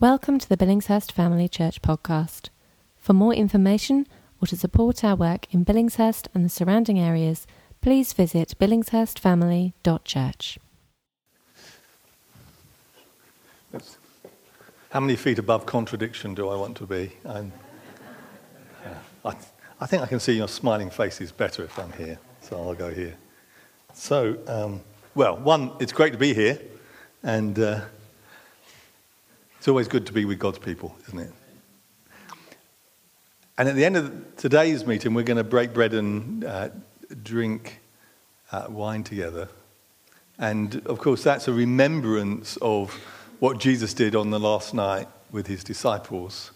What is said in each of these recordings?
Welcome to the Billingshurst Family Church podcast. For more information or to support our work in Billingshurst and the surrounding areas, please visit billingshurstfamily.church. How many feet above contradiction do I want to be? Uh, I, I, think I can see your smiling faces better if I'm here, so I'll go here. So, um, well, one, it's great to be here, and uh, it's always good to be with God's people, isn't it? And at the end of today's meeting, we're going to break bread and uh, drink uh, wine together. And of course, that's a remembrance of what Jesus did on the last night with his disciples.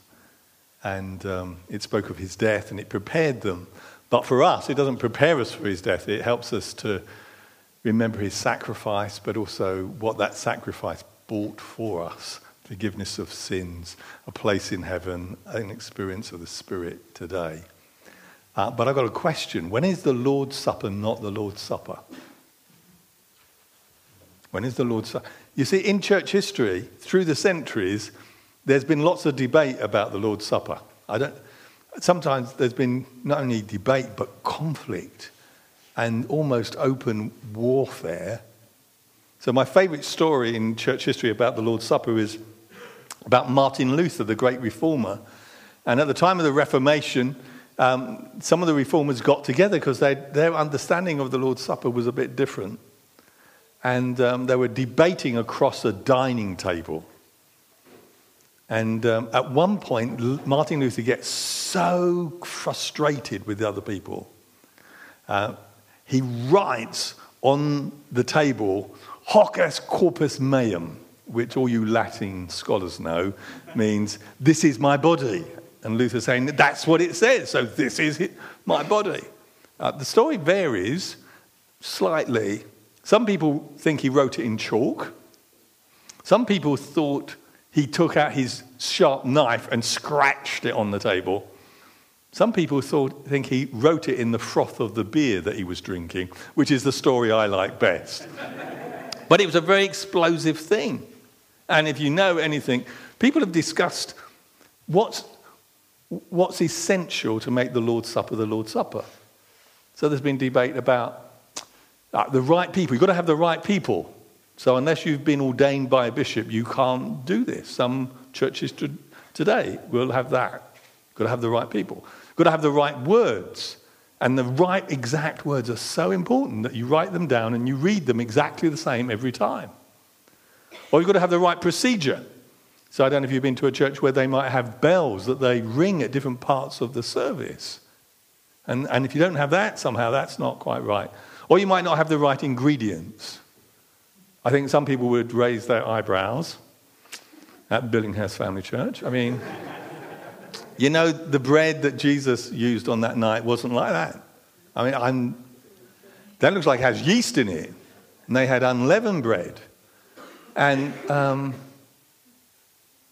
And um, it spoke of his death and it prepared them. But for us, it doesn't prepare us for his death, it helps us to remember his sacrifice, but also what that sacrifice bought for us forgiveness of sins, a place in heaven, an experience of the Spirit today. Uh, but I've got a question. When is the Lord's Supper not the Lord's Supper? When is the Lord's Supper? You see, in church history, through the centuries, there's been lots of debate about the Lord's Supper. I don't, sometimes there's been not only debate, but conflict and almost open warfare. So, my favorite story in church history about the Lord's Supper is about Martin Luther, the great reformer. And at the time of the Reformation, um, some of the reformers got together because their understanding of the Lord's Supper was a bit different. And um, they were debating across a dining table. And um, at one point, Martin Luther gets so frustrated with the other people. Uh, he writes on the table, Hoc est corpus meum, which all you Latin scholars know means, This is my body. And Luther saying, That's what it says, so this is my body. Uh, the story varies slightly. Some people think he wrote it in chalk. Some people thought he took out his sharp knife and scratched it on the table. Some people thought, think he wrote it in the froth of the beer that he was drinking, which is the story I like best. but it was a very explosive thing. And if you know anything, people have discussed what's, what's essential to make the Lord's Supper the Lord's Supper. So there's been debate about uh, the right people. You've got to have the right people. So unless you've been ordained by a bishop, you can't do this. Some churches to, today will have that. You've got to have the right people. You've got to have the right words. And the right exact words are so important that you write them down and you read them exactly the same every time. Or you've got to have the right procedure. So I don't know if you've been to a church where they might have bells that they ring at different parts of the service. And, and if you don't have that, somehow that's not quite right. Or you might not have the right ingredients. I think some people would raise their eyebrows at Billingshurst Family Church. I mean, you know, the bread that Jesus used on that night wasn't like that. I mean, I'm, that looks like it has yeast in it. And they had unleavened bread. And um,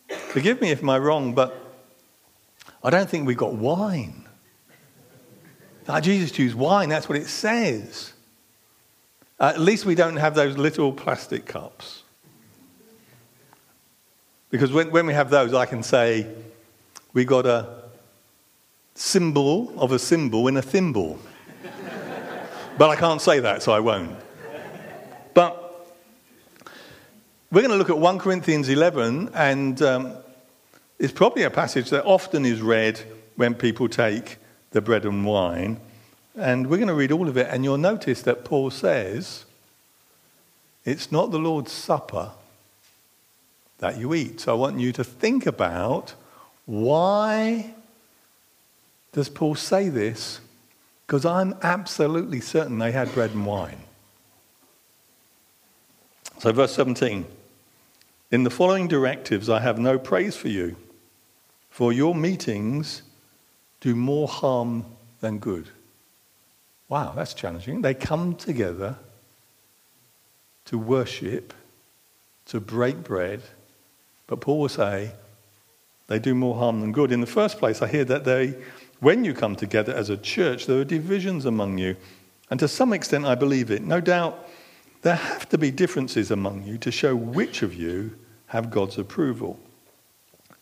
forgive me if I'm wrong, but I don't think we got wine. Now, Jesus used wine, that's what it says. Uh, at least we don't have those little plastic cups. Because when, when we have those, I can say, we got a symbol of a symbol in a thimble. but I can't say that, so I won't. But we're going to look at 1 Corinthians 11, and um, it's probably a passage that often is read when people take the bread and wine. And we're going to read all of it, and you'll notice that Paul says it's not the Lord's Supper that you eat. So I want you to think about why does Paul say this? Because I'm absolutely certain they had bread and wine. So, verse 17. In the following directives, I have no praise for you, for your meetings do more harm than good. Wow, that's challenging. They come together to worship, to break bread, but Paul will say they do more harm than good. In the first place, I hear that they, when you come together as a church, there are divisions among you. And to some extent, I believe it. No doubt there have to be differences among you to show which of you have God's approval.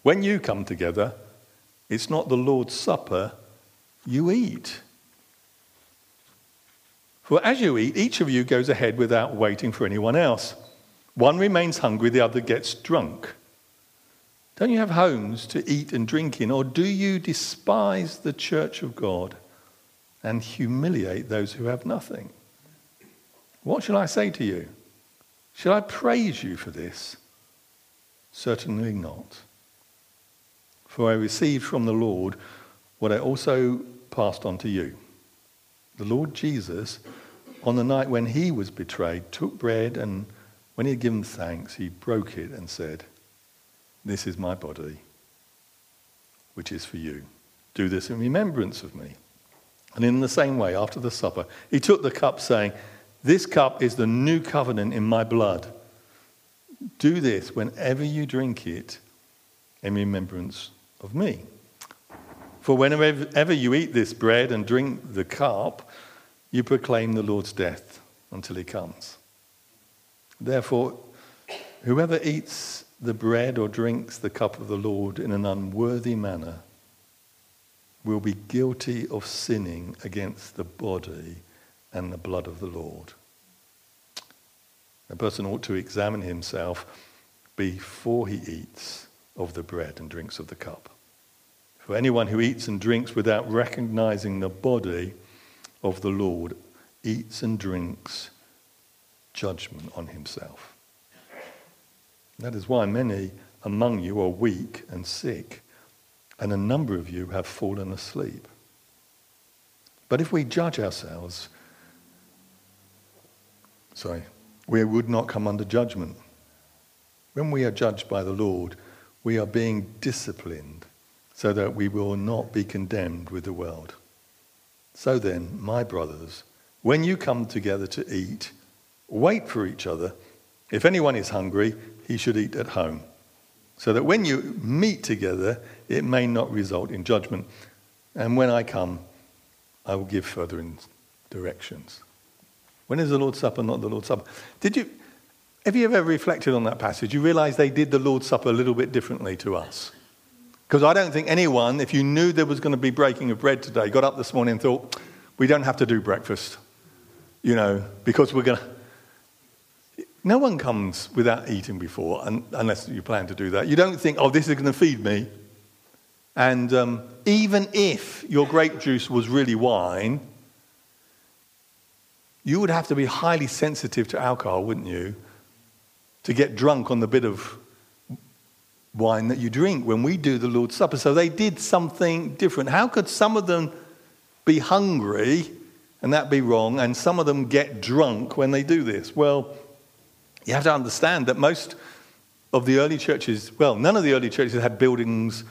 When you come together, it's not the Lord's Supper, you eat. For as you eat, each of you goes ahead without waiting for anyone else. One remains hungry, the other gets drunk. Don't you have homes to eat and drink in, or do you despise the church of God and humiliate those who have nothing? What shall I say to you? Shall I praise you for this? Certainly not. For I received from the Lord what I also passed on to you. The Lord Jesus, on the night when he was betrayed, took bread and when he had given thanks, he broke it and said, This is my body, which is for you. Do this in remembrance of me. And in the same way, after the supper, he took the cup, saying, This cup is the new covenant in my blood. Do this whenever you drink it in remembrance of me. For whenever you eat this bread and drink the cup, you proclaim the Lord's death until he comes. Therefore, whoever eats the bread or drinks the cup of the Lord in an unworthy manner will be guilty of sinning against the body and the blood of the Lord. A person ought to examine himself before he eats of the bread and drinks of the cup. For anyone who eats and drinks without recognizing the body of the Lord eats and drinks judgment on himself. That is why many among you are weak and sick, and a number of you have fallen asleep. But if we judge ourselves, sorry, we would not come under judgment. When we are judged by the Lord, we are being disciplined so that we will not be condemned with the world. So then, my brothers, when you come together to eat, wait for each other. If anyone is hungry, he should eat at home, so that when you meet together, it may not result in judgment. And when I come, I will give further directions. When is the Lord's Supper not the Lord's Supper? Did you, have you ever reflected on that passage? You realize they did the Lord's Supper a little bit differently to us. Because I don't think anyone, if you knew there was going to be breaking of bread today, got up this morning and thought, we don't have to do breakfast, you know, because we're going to. No one comes without eating before, unless you plan to do that. You don't think, oh, this is going to feed me. And um, even if your grape juice was really wine, you would have to be highly sensitive to alcohol, wouldn't you? to get drunk on the bit of wine that you drink when we do the Lord's Supper. So they did something different. How could some of them be hungry and that be wrong, and some of them get drunk when they do this? Well, you have to understand that most of the early churches, well, none of the early churches had buildings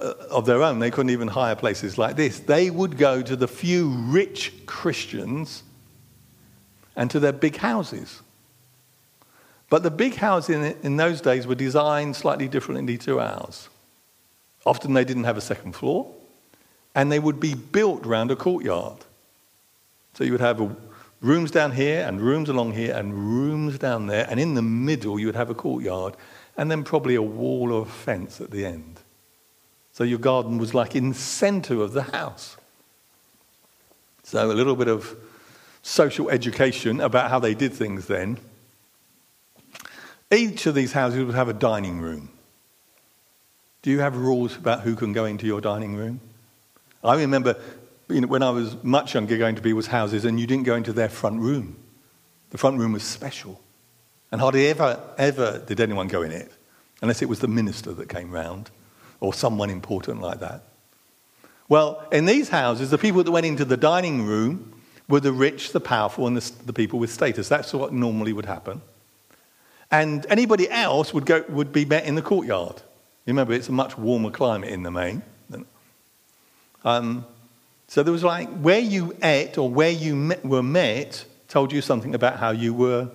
uh, of their own. They couldn't even hire places like this. They would go to the few rich Christians and to their big houses. But the big houses in, in those days were designed slightly differently to ours. Often they didn't have a second floor, and they would be built around a courtyard. So you would have a, rooms down here, and rooms along here, and rooms down there, and in the middle you would have a courtyard, and then probably a wall or a fence at the end. So your garden was like in the center of the house. So a little bit of social education about how they did things then. Each of these houses would have a dining room. Do you have rules about who can go into your dining room? I remember you know, when I was much younger going to people's houses and you didn't go into their front room. The front room was special. And hardly ever, ever did anyone go in it, unless it was the minister that came round or someone important like that. Well, in these houses, the people that went into the dining room were the rich, the powerful, and the, the people with status. That's what normally would happen. And anybody else would, go, would be met in the courtyard. Remember, it's a much warmer climate in the main. Um, so there was like where you ate or where you met, were met told you something about how you were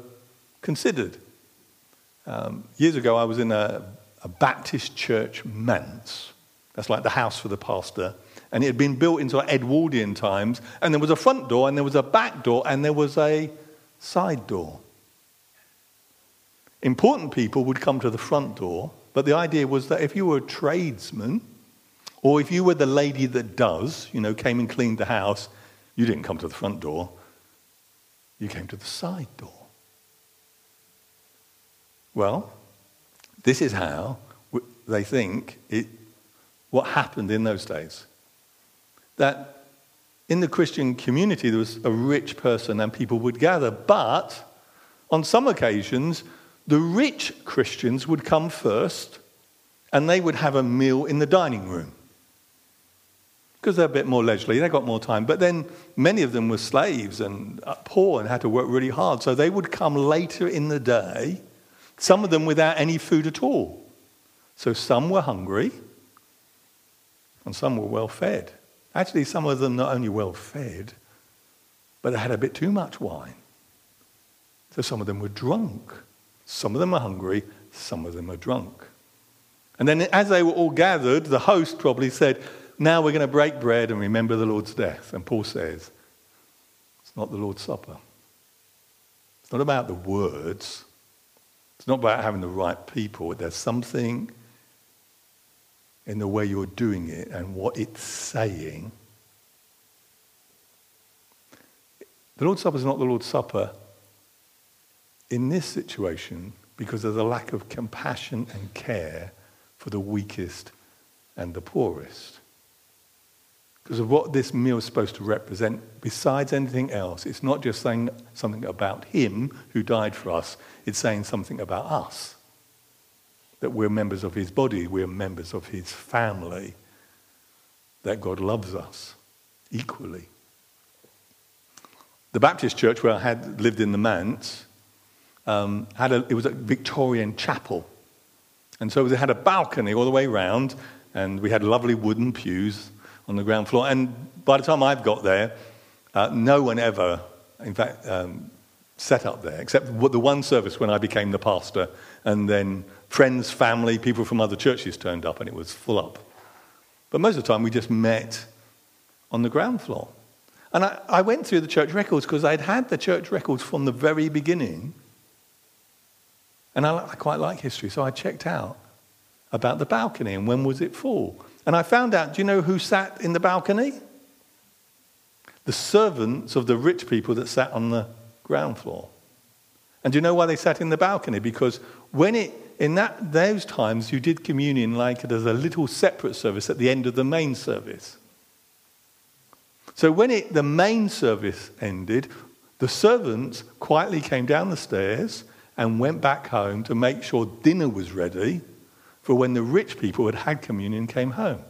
considered. Um, years ago, I was in a, a Baptist church manse. That's like the house for the pastor. And it had been built into Edwardian times. And there was a front door, and there was a back door, and there was a side door. Important people would come to the front door, But the idea was that if you were a tradesman, or if you were the lady that does, you know, came and cleaned the house, you didn't come to the front door, you came to the side door. Well, this is how they think it, what happened in those days. That in the Christian community, there was a rich person and people would gather, but on some occasions, the rich Christians would come first and they would have a meal in the dining room because they're a bit more leisurely, they got more time. But then many of them were slaves and uh, poor and had to work really hard. So they would come later in the day, some of them without any food at all. So some were hungry and some were well fed. Actually, some of them not only well fed, but they had a bit too much wine. So some of them were drunk. Some of them are hungry, some of them are drunk. And then as they were all gathered, the host probably said, Now we're going to break bread and remember the Lord's death. And Paul says, It's not the Lord's Supper. It's not about the words. It's not about having the right people. There's something in the way you're doing it and what it's saying. The Lord's Supper is not the Lord's Supper in this situation because there's a lack of compassion and care for the weakest and the poorest. Because of what this meal is supposed to represent, besides anything else, it's not just saying something about Him who died for us, it's saying something about us. That we're members of His body, we're members of His family, that God loves us equally. The Baptist church where I had lived in the Manse, um, had a, it was a Victorian chapel. And so they had a balcony all the way round, and we had lovely wooden pews on the ground floor. And by the time I've got there, uh, no one ever, in fact, um, set up there, except the one service when I became the pastor, and then friends, family, people from other churches turned up, and it was full up. But most of the time, we just met on the ground floor. And I, I went through the church records because I'd had the church records from the very beginning. And I, I quite like history, so I checked out about the balcony and when was it full. And I found out, do you know who sat in the balcony? The servants of the rich people that sat on the ground floor. And do you know why they sat in the balcony? Because when it, in that, those times, you did communion like it as a little separate service at the end of the main service. So when it, the main service ended, the servants quietly came down the stairs and went back home to make sure dinner was ready for when the rich people who had had communion came home.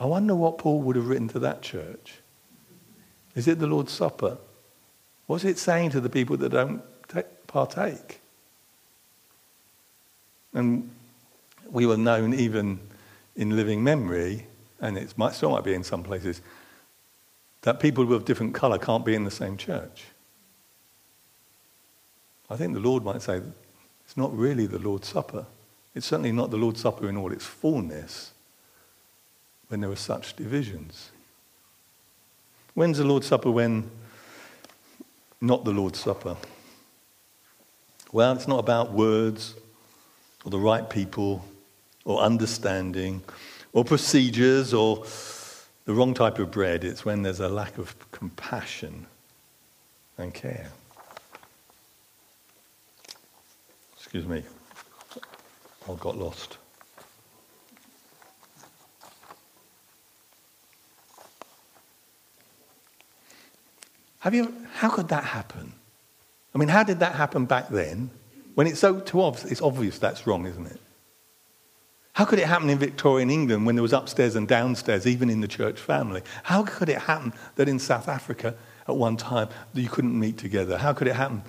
I wonder what Paul would have written to that church. Is it the Lord's Supper? What's it saying to the people that don't partake? And we were known even in living memory, and it might, still might be in some places, that people with different colour can't be in the same church. I think the Lord might say it's not really the Lord's Supper. It's certainly not the Lord's Supper in all its fullness when there are such divisions. When's the Lord's Supper when not the Lord's Supper? Well, it's not about words or the right people or understanding or procedures or the wrong type of bread, it's when there's a lack of compassion and care. Excuse me, I got lost. Have you, how could that happen? I mean, how did that happen back then? When it's so too obvious, it's obvious that's wrong, isn't it? How could it happen in Victorian England when there was upstairs and downstairs, even in the church family? How could it happen that in South Africa at one time you couldn't meet together? How could it happen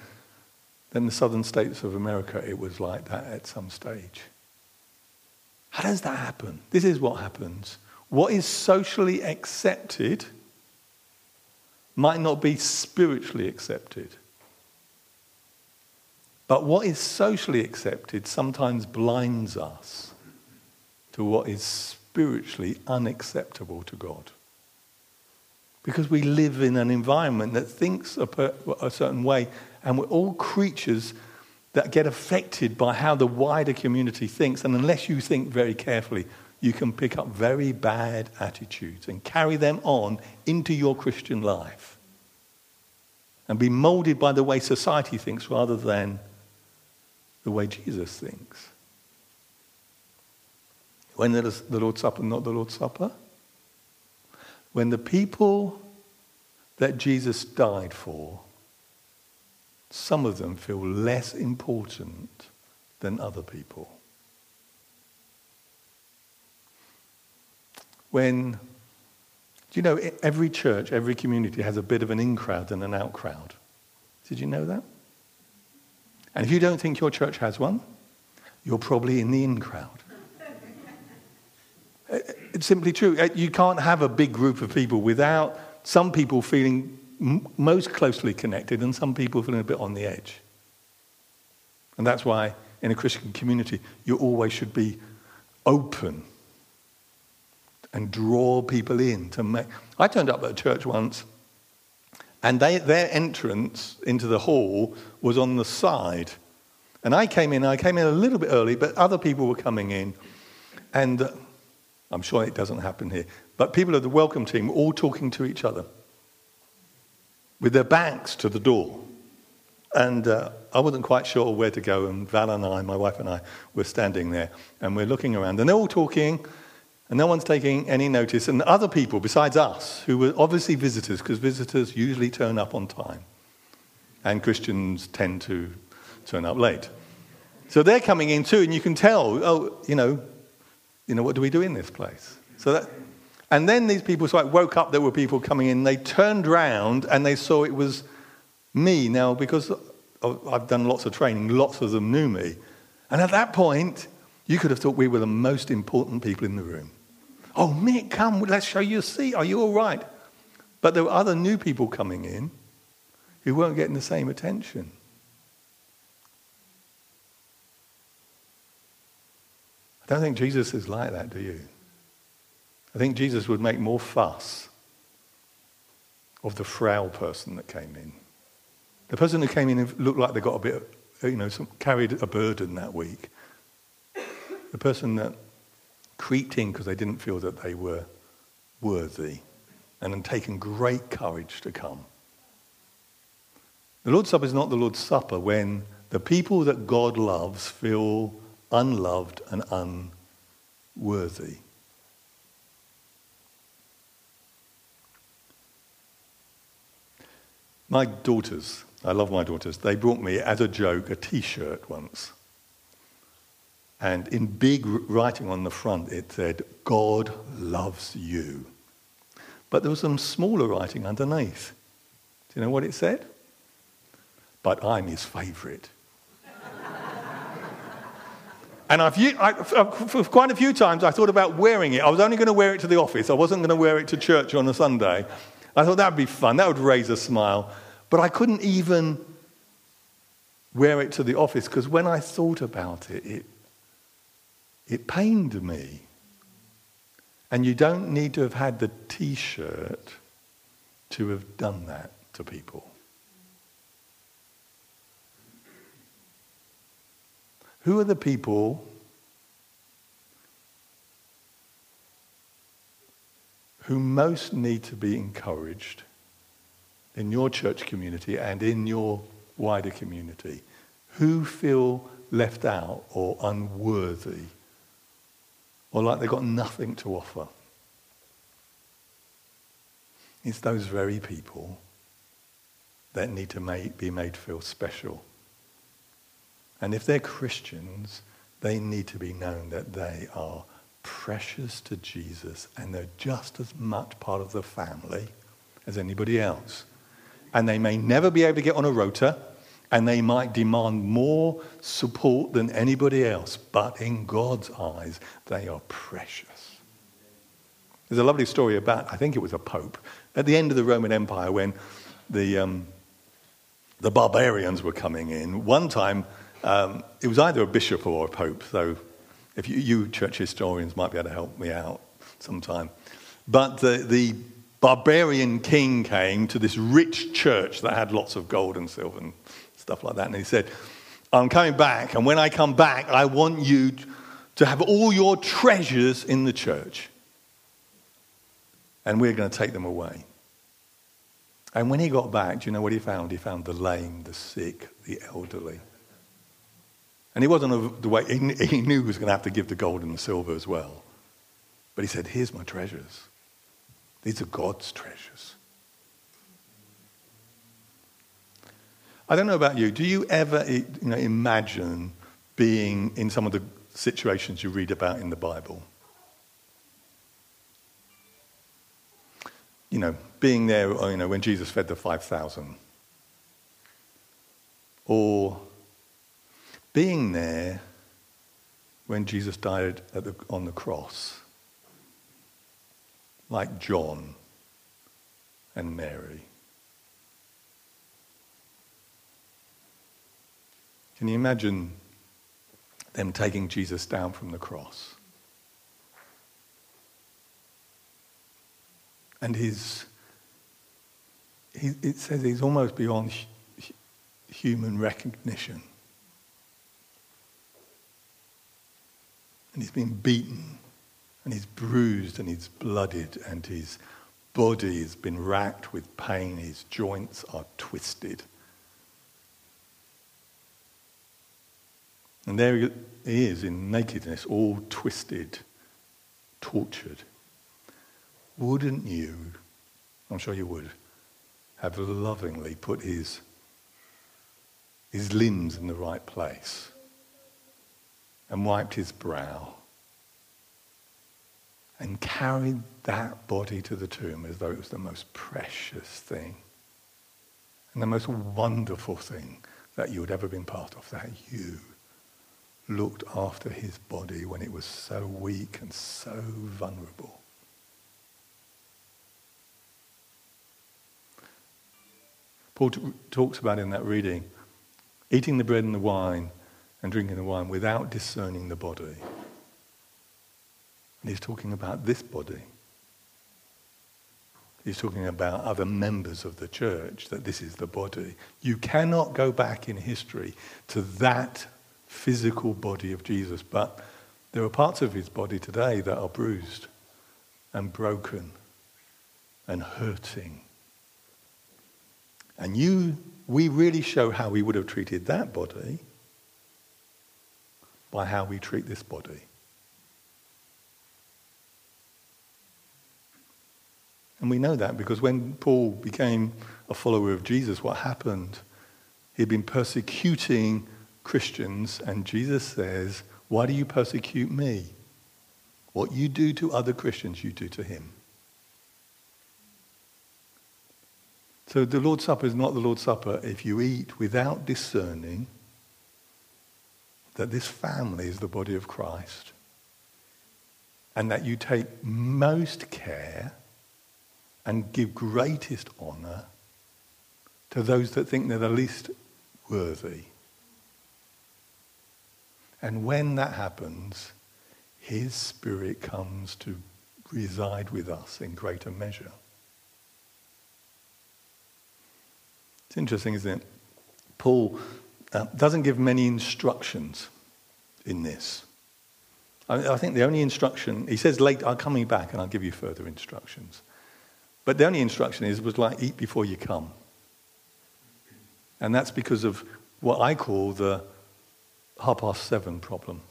that in the southern states of America it was like that at some stage? How does that happen? This is what happens. What is socially accepted might not be spiritually accepted. But what is socially accepted sometimes blinds us to what is spiritually unacceptable to God. because we live in an environment that thinks a, per, a certain way, and we're all creatures that get affected by how the wider community thinks. And unless you think very carefully, you can pick up very bad attitudes and carry them on into your Christian life and be molded by the way society thinks rather than the way Jesus thinks. When is the Lord's Supper not the Lord's Supper? When the people that Jesus died for, some of them feel less important than other people. When, do you know, every church, every community has a bit of an in crowd and an out crowd. Did you know that? And if you don't think your church has one, you're probably in the in crowd. It's simply true. Uh, you can't have a big group of people without some people feeling most closely connected and some people feeling a bit on the edge. And that's why in a Christian community, you always should be open and draw people in to make. I turned up at a church once, and they, their entrance into the hall was on the side. And I came in, I came in a little bit early, but other people were coming in. And uh, I'm sure it doesn't happen here. But people of the welcome team were all talking to each other with their backs to the door. And uh, I wasn't quite sure where to go. And Val and I, my wife and I, were standing there and we're looking around. And they're all talking and no one's taking any notice. And other people besides us, who were obviously visitors, because visitors usually turn up on time. And Christians tend to turn up late. So they're coming in too, and you can tell, oh, you know, you know, what do we do in this place? So that, and then these people sort of woke up, there were people coming in, they turned round and they saw it was me. Now, because I've done lots of training, lots of them knew me. And at that point, you could have thought we were the most important people in the room. Oh, Mick, come, let's show you a seat. Are you all right? But there were other new people coming in who weren't getting the same attention. I don't think Jesus is like that, do you? I think Jesus would make more fuss of the frail person that came in. The person who came in looked like they got a bit, you know, some, carried a burden that week. The person that creeped in because they didn't feel that they were worthy and had taken great courage to come. The Lord's Supper is not the Lord's Supper when the people that God loves feel unloved and unworthy. My daughters, I love my daughters, they brought me as a joke a t shirt once. And in big writing on the front, it said, God loves you. But there was some smaller writing underneath. Do you know what it said? But I'm his favorite. and I've, I, for uh, quite a few times, I thought about wearing it. I was only going to wear it to the office, I wasn't going to wear it to church on a Sunday. I thought that would be fun, that would raise a smile. But I couldn't even wear it to the office because when I thought about it, it it pained me. And you don't need to have had the t shirt to have done that to people. Who are the people who most need to be encouraged in your church community and in your wider community? Who feel left out or unworthy or like they've got nothing to offer. It's those very people that need to make, be made feel special. And if they're Christians, they need to be known that they are precious to Jesus and they're just as much part of the family as anybody else. And they may never be able to get on a rota and they might demand more support than anybody else, but in God's eyes, they are precious. There's a lovely story about, I think it was a pope, at the end of the Roman Empire when the, um, the barbarians were coming in. One time, um, it was either a bishop or a pope, so if you, you, church historians might be able to help me out sometime. But the, the barbarian king came to this rich church that had lots of gold and silver and stuff like that. And he said, I'm coming back, and when I come back, I want you to have all your treasures in the church. And we're going to take them away. And when he got back, do you know what he found? He found the lame, the sick, the elderly. And he wasn't the way, he knew he was going to have to give the gold and the silver as well. But he said, Here's my treasures. These are God's treasures. I don't know about you. Do you ever you know, imagine being in some of the situations you read about in the Bible? You know, being there uh, you know, when Jesus fed the 5,000. Or being there when Jesus died the, on the cross like John and Mary. Can you imagine them taking Jesus down from the cross? And his, he, it says he's almost beyond human recognition. And he's been beaten and he's bruised and he's blooded and his body has been racked with pain. His joints are twisted. And there he is in nakedness, all twisted, tortured. Wouldn't you, I'm sure you would, have lovingly put his, his limbs in the right place and wiped his brow and carried that body to the tomb as though it was the most precious thing and the most wonderful thing that you had ever been part of, that you looked after his body when it was so weak and so vulnerable. Paul t- talks about in that reading eating the bread and the wine and drinking the wine without discerning the body. And he's talking about this body. He's talking about other members of the church, that this is the body. You cannot go back in history to that physical body of Jesus, but there are parts of his body today that are bruised and broken and hurting. And you, we really show how we would have treated that body by how we treat this body. And we know that because when Paul became a follower of Jesus, what happened? He'd been persecuting Christians, and Jesus says, Why do you persecute me? What you do to other Christians, you do to him. So the Lord's Supper is not the Lord's Supper if you eat without discerning that this family is the body of Christ and that you take most care and give greatest honour to those that think they're the least worthy. And when that happens, his spirit comes to reside with us in greater measure. It's interesting, isn't it? Paul uh, doesn't give many instructions in this. I, I think the only instruction, he says, late, I'm coming back and I'll give you further instructions. But the only instruction is was like eat before you come. And that's because of what I call the half past seven problem.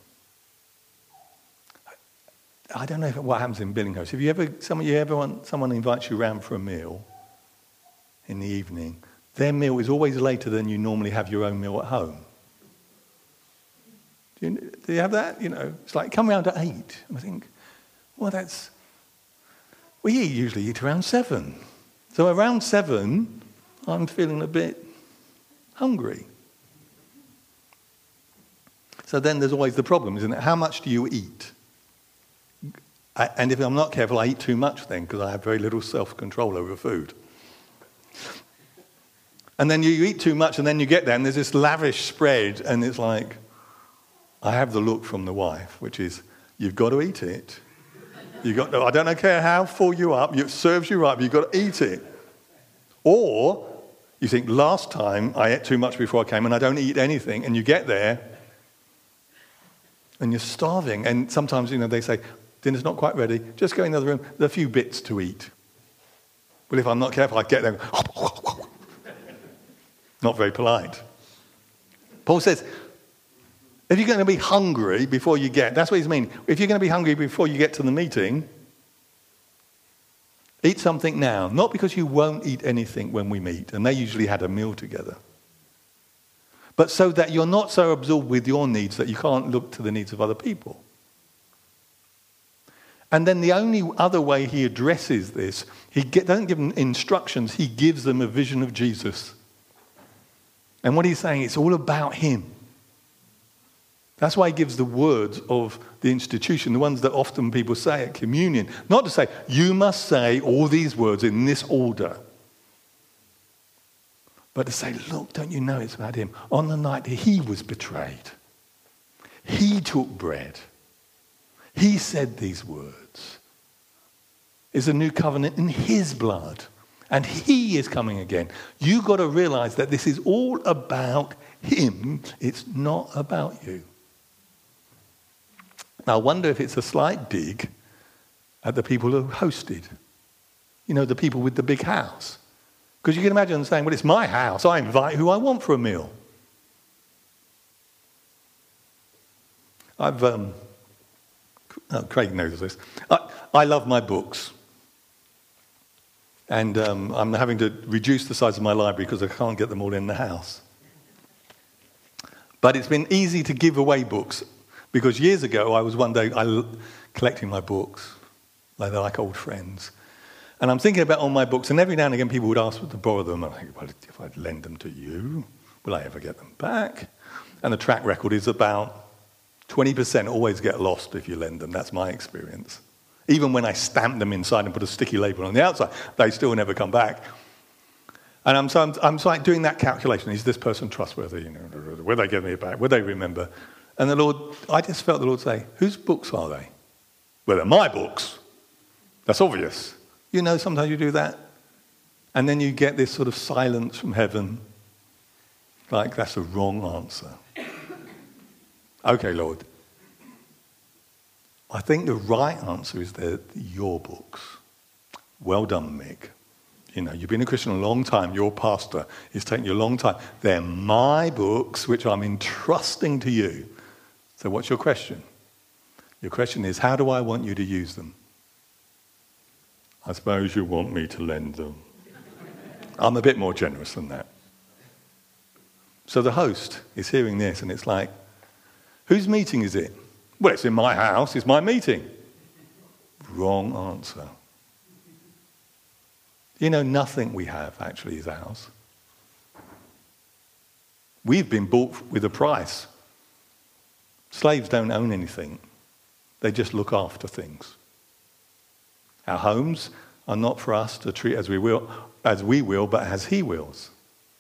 I don't know what happens in Billingshurst. Have you ever, some you ever want, someone invites you around for a meal in the evening, their meal is always later than you normally have your own meal at home. Do you, do you have that? You know, it's like, come around at eight. And I think, well, that's, we usually eat around seven. So around seven, I'm feeling a bit hungry. So then there's always the problem, isn't it? How much do you eat? I, and if I'm not careful, I eat too much then because I have very little self control over food. And then you eat too much, and then you get there, and there's this lavish spread, and it's like, I have the look from the wife, which is, you've got to eat it, You got, I don't care how full you up, it serves you right, but you've got to eat it. Or you think, last time I ate too much before I came and I don't eat anything, and you get there and you're starving. And sometimes, you know, they say, dinner's not quite ready, just go in the other room, there are a few bits to eat. Well, if I'm not careful, I get there. not very polite. Paul says, if you're going to be hungry before you get, that's what he's meaning. If you're going to be hungry before you get to the meeting, eat something now. Not because you won't eat anything when we meet, and they usually had a meal together. But so that you're not so absorbed with your needs that you can't look to the needs of other people. And then the only other way he addresses this, he doesn't give them instructions, he gives them a vision of Jesus. And what he's saying, it's all about him. That's why he gives the words of the institution, the ones that often people say at communion. Not to say, you must say all these words in this order. But to say, look, don't you know it's about him? On the night that he was betrayed, he took bread. He said these words. It's a new covenant in his blood. And he is coming again. You've got to realize that this is all about him. It's not about you. Now, I wonder if it's a slight dig at the people who hosted. You know, the people with the big house. Because you can imagine saying, Well, it's my house. I invite who I want for a meal. I've, um, oh, Craig knows this. I, I love my books. And um, I'm having to reduce the size of my library because I can't get them all in the house. But it's been easy to give away books because years ago, I was one day I, collecting my books, they're like old friends. And I'm thinking about all my books, and every now and again people would ask to borrow them. And I think, well, if I lend them to you, will I ever get them back? And the track record is about 20% always get lost if you lend them. That's my experience. Even when I stamp them inside and put a sticky label on the outside, they still never come back. And I'm, so I'm, I'm like doing that calculation. Is this person trustworthy? You know, will they give me it back? Will they remember? And the Lord, I just felt the Lord say, Whose books are they? Well, they're my books. That's obvious. You know, sometimes you do that. And then you get this sort of silence from heaven, like that's a wrong answer. okay, Lord. I think the right answer is they're your books. Well done, Mick. You know, you've been a Christian a long time. Your pastor. It's taken you a long time. They're my books, which I'm entrusting to you. So, what's your question? Your question is, how do I want you to use them? I suppose you want me to lend them. I'm a bit more generous than that. So the host is hearing this and it's like, whose meeting is it? Well, it's in my house, it's my meeting. Wrong answer. You know, nothing we have actually is ours. We've been bought with a price. Slaves don't own anything, they just look after things. Our homes are not for us to treat as we will, as we will, but as He wills.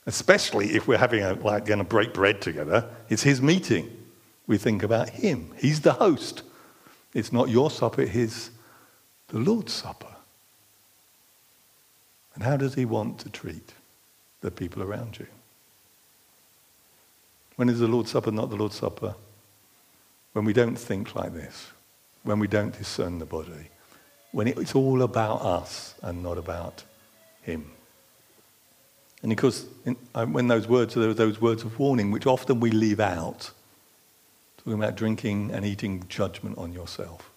Especially if we're having a, like going to break bread together, it's His meeting. We think about Him. He's the host. It's not your supper; it's the Lord's supper. And how does He want to treat the people around you? When is the Lord's Supper not the Lord's Supper? when we don't think like this, when we don't discern the body, when it's all about us and not about Him. And of course, in, when those words, there are those words of warning, which often we leave out, talking about drinking and eating judgment on yourself.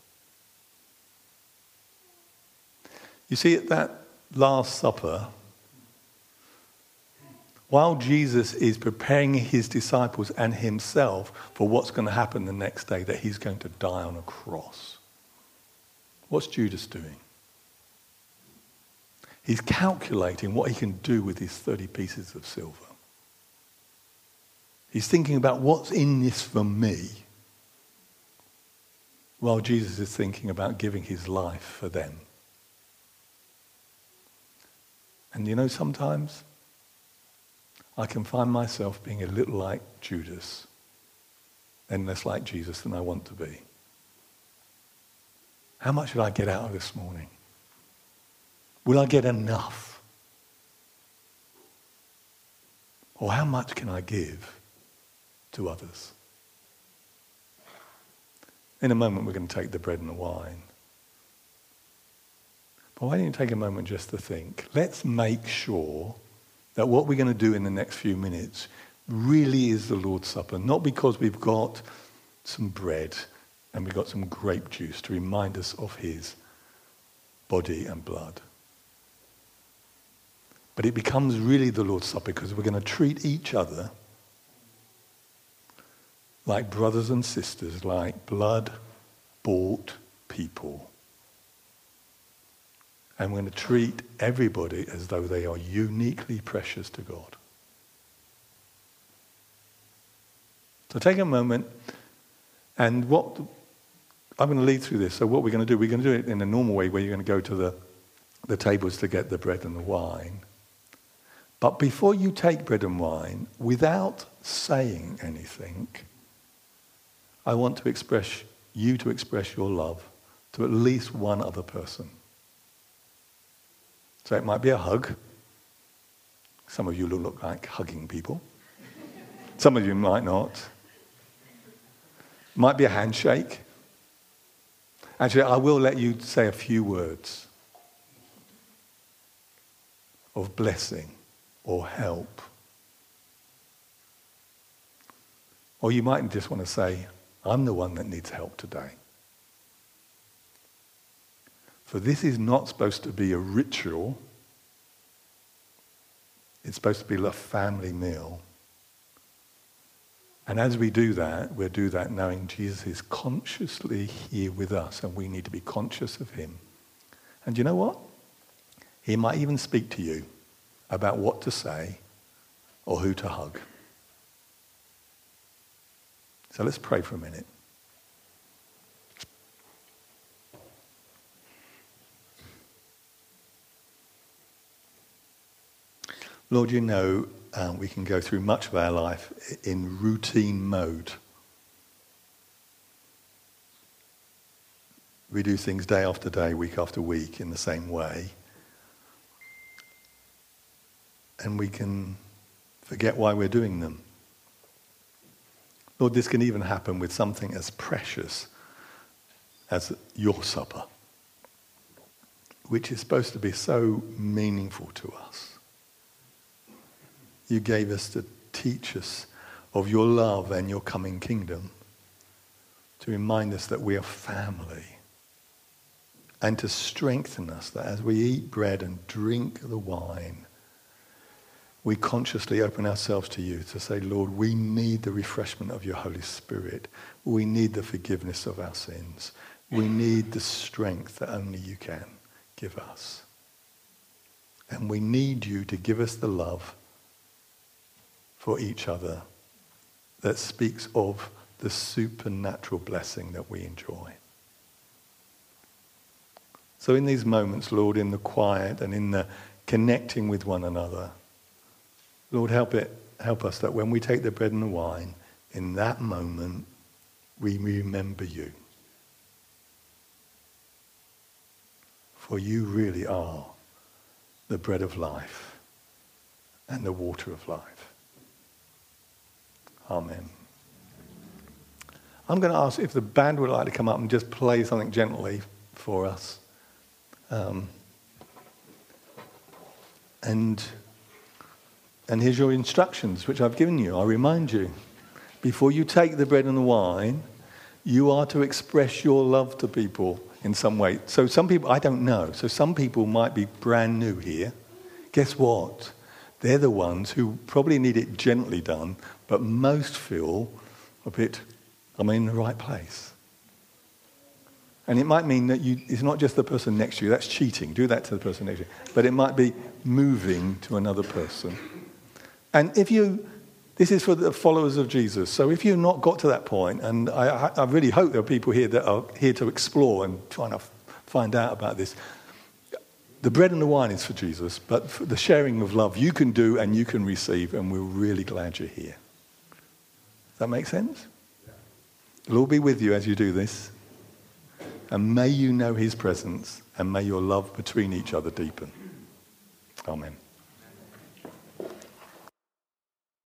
You see, at that Last Supper, while Jesus is preparing his disciples and himself for what's going to happen the next day, that he's going to die on a cross. What's Judas doing? He's calculating what he can do with his 30 pieces of silver. He's thinking about what's in this for me, while Jesus is thinking about giving his life for them. And you know, sometimes I can find myself being a little like Judas and less like Jesus than I want to be. How much will I get out of this morning? Will I get enough? Or how much can I give to others? In a moment, we're going to take the bread and the wine. But why don't you take a moment just to think? Let's make sure that what we're going to do in the next few minutes really is the Lord's Supper, not because we've got some bread and we've got some grape juice to remind us of his body and blood. But it becomes really the Lord's Supper because we're going to treat each other like brothers and sisters, like blood bought people. And we're going to treat everybody as though they are uniquely precious to God. So take a moment, and what I'm going to lead through this. So what we're going to do, we're going to do it in a normal way, where you're going to go to the, the tables to get the bread and the wine. But before you take bread and wine, without saying anything, I want to express you to express your love to at least one other person. So it might be a hug. Some of you look like hugging people. Some of you might not. Might be a handshake. Actually, I will let you say a few words of blessing or help. Or you might just want to say, I'm the one that needs help today. For this is not supposed to be a ritual. It's supposed to be a family meal. And as we do that, we'll do that knowing Jesus is consciously here with us and we need to be conscious of him. And you know what? He might even speak to you about what to say or who to hug. So let's pray for a minute. Lord, you know um, we can go through much of our life in routine mode. We do things day after day, week after week in the same way. And we can forget why we're doing them. Lord, this can even happen with something as precious as your supper, which is supposed to be so meaningful to us you gave us to teach us of your love and your coming kingdom, to remind us that we are family, and to strengthen us that as we eat bread and drink the wine, we consciously open ourselves to you to say, Lord, we need the refreshment of your Holy Spirit. We need the forgiveness of our sins. We need the strength that only you can give us. And we need you to give us the love for each other that speaks of the supernatural blessing that we enjoy. So, in these moments, Lord, in the quiet and in the connecting with one another, Lord, help it, help us that when we take the bread and the wine, in that moment, we remember you. For you really are the bread of life and the water of life. Amen. I'm going to ask if the band would like to come up and just play something gently for us. Um, and, and here's your instructions, which I've given you. I remind you before you take the bread and the wine, you are to express your love to people in some way. So, some people, I don't know, so some people might be brand new here. Guess what? They're the ones who probably need it gently done, but most feel a bit, I'm in the right place? And it might mean that you, it's not just the person next to you, that's cheating. Do that to the person next to you. But it might be moving to another person. And if you, this is for the followers of Jesus. So if you've not got to that point, and I, I really hope there are people here that are here to explore and trying to find out about this. The bread and the wine is for Jesus, but for the sharing of love you can do and you can receive, and we're really glad you're here. Does that make sense? Lord be with you as you do this. And may you know his presence and may your love between each other deepen. Amen.